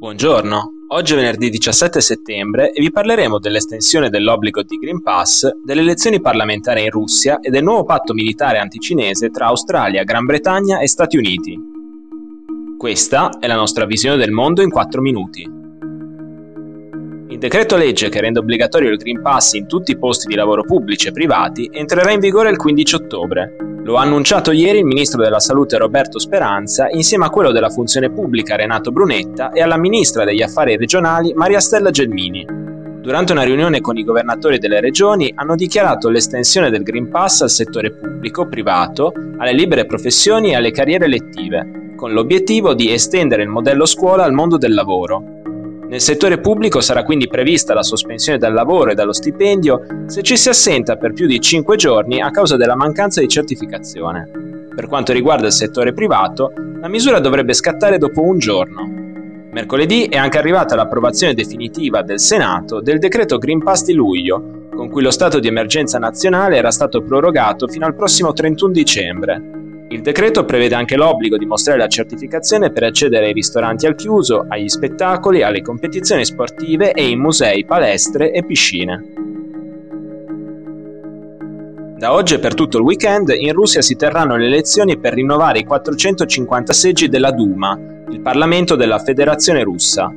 Buongiorno, oggi è venerdì 17 settembre e vi parleremo dell'estensione dell'obbligo di Green Pass, delle elezioni parlamentari in Russia e del nuovo patto militare anticinese tra Australia, Gran Bretagna e Stati Uniti. Questa è la nostra visione del mondo in 4 minuti. Il decreto legge che rende obbligatorio il Green Pass in tutti i posti di lavoro pubblici e privati entrerà in vigore il 15 ottobre lo ha annunciato ieri il ministro della Salute Roberto Speranza insieme a quello della funzione pubblica Renato Brunetta e alla ministra degli affari regionali Maria Stella Gelmini. Durante una riunione con i governatori delle regioni hanno dichiarato l'estensione del Green Pass al settore pubblico, privato, alle libere professioni e alle carriere elettive, con l'obiettivo di estendere il modello scuola al mondo del lavoro. Nel settore pubblico sarà quindi prevista la sospensione dal lavoro e dallo stipendio se ci si assenta per più di 5 giorni a causa della mancanza di certificazione. Per quanto riguarda il settore privato, la misura dovrebbe scattare dopo un giorno. Mercoledì è anche arrivata l'approvazione definitiva del Senato del decreto Green Pass di luglio, con cui lo stato di emergenza nazionale era stato prorogato fino al prossimo 31 dicembre. Il decreto prevede anche l'obbligo di mostrare la certificazione per accedere ai ristoranti al chiuso, agli spettacoli, alle competizioni sportive e in musei, palestre e piscine. Da oggi e per tutto il weekend in Russia si terranno le elezioni per rinnovare i 450 seggi della Duma, il Parlamento della Federazione russa.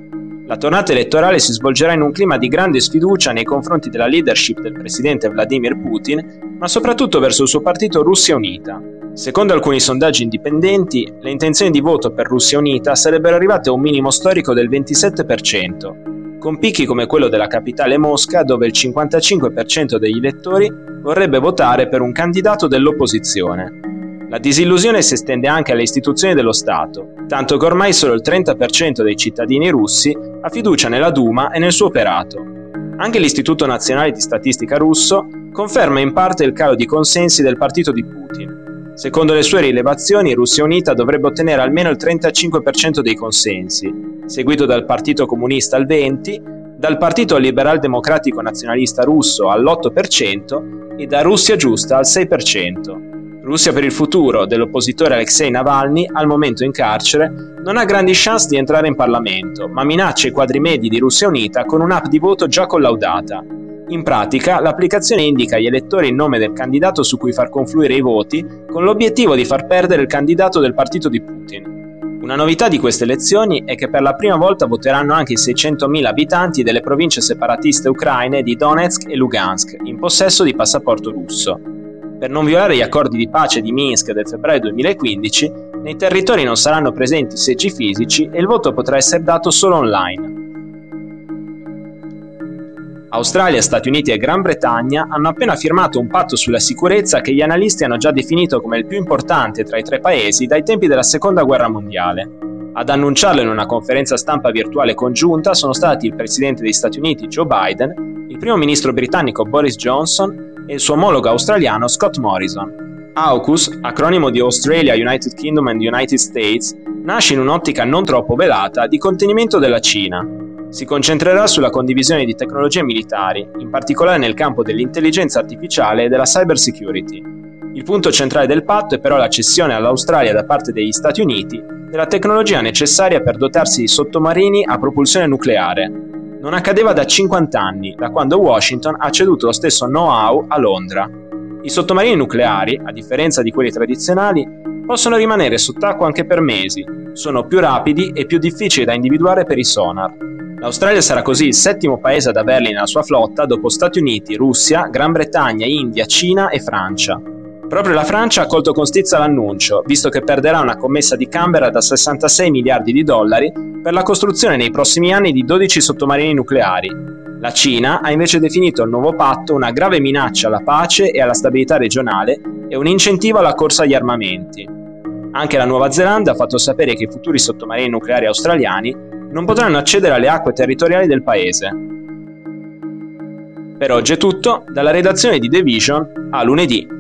La tornata elettorale si svolgerà in un clima di grande sfiducia nei confronti della leadership del presidente Vladimir Putin, ma soprattutto verso il suo partito Russia Unita. Secondo alcuni sondaggi indipendenti, le intenzioni di voto per Russia Unita sarebbero arrivate a un minimo storico del 27%, con picchi come quello della capitale Mosca dove il 55% degli elettori vorrebbe votare per un candidato dell'opposizione. La disillusione si estende anche alle istituzioni dello Stato, tanto che ormai solo il 30% dei cittadini russi ha fiducia nella Duma e nel suo operato. Anche l'Istituto Nazionale di Statistica russo conferma in parte il calo di consensi del partito di Putin, Secondo le sue rilevazioni, Russia Unita dovrebbe ottenere almeno il 35% dei consensi, seguito dal Partito Comunista al 20%, dal Partito Liberal Democratico Nazionalista Russo all'8% e da Russia Giusta al 6%. Russia per il futuro dell'oppositore Alexei Navalny, al momento in carcere, non ha grandi chance di entrare in Parlamento, ma minaccia i quadri medi di Russia Unita con un'app di voto già collaudata. In pratica, l'applicazione indica agli elettori il nome del candidato su cui far confluire i voti, con l'obiettivo di far perdere il candidato del partito di Putin. Una novità di queste elezioni è che per la prima volta voteranno anche i 600.000 abitanti delle province separatiste ucraine di Donetsk e Lugansk, in possesso di passaporto russo. Per non violare gli accordi di pace di Minsk del febbraio 2015, nei territori non saranno presenti seggi fisici e il voto potrà essere dato solo online. Australia, Stati Uniti e Gran Bretagna hanno appena firmato un patto sulla sicurezza che gli analisti hanno già definito come il più importante tra i tre paesi dai tempi della Seconda Guerra Mondiale. Ad annunciarlo in una conferenza stampa virtuale congiunta sono stati il presidente degli Stati Uniti Joe Biden, il primo ministro britannico Boris Johnson e il suo omologo australiano Scott Morrison. AUKUS, acronimo di Australia, United Kingdom and United States, nasce in un'ottica non troppo velata di contenimento della Cina, si concentrerà sulla condivisione di tecnologie militari, in particolare nel campo dell'intelligenza artificiale e della cyber security. Il punto centrale del patto è però la cessione all'Australia da parte degli Stati Uniti della tecnologia necessaria per dotarsi di sottomarini a propulsione nucleare. Non accadeva da 50 anni, da quando Washington ha ceduto lo stesso know-how a Londra. I sottomarini nucleari, a differenza di quelli tradizionali, possono rimanere sott'acqua anche per mesi, sono più rapidi e più difficili da individuare per i sonar. L'Australia sarà così il settimo paese ad averli nella sua flotta dopo Stati Uniti, Russia, Gran Bretagna, India, Cina e Francia. Proprio la Francia ha colto con stizza l'annuncio, visto che perderà una commessa di Canberra da 66 miliardi di dollari per la costruzione nei prossimi anni di 12 sottomarini nucleari. La Cina ha invece definito il nuovo patto una grave minaccia alla pace e alla stabilità regionale e un incentivo alla corsa agli armamenti. Anche la Nuova Zelanda ha fatto sapere che i futuri sottomarini nucleari australiani non potranno accedere alle acque territoriali del paese. Per oggi è tutto, dalla redazione di The Vision a lunedì.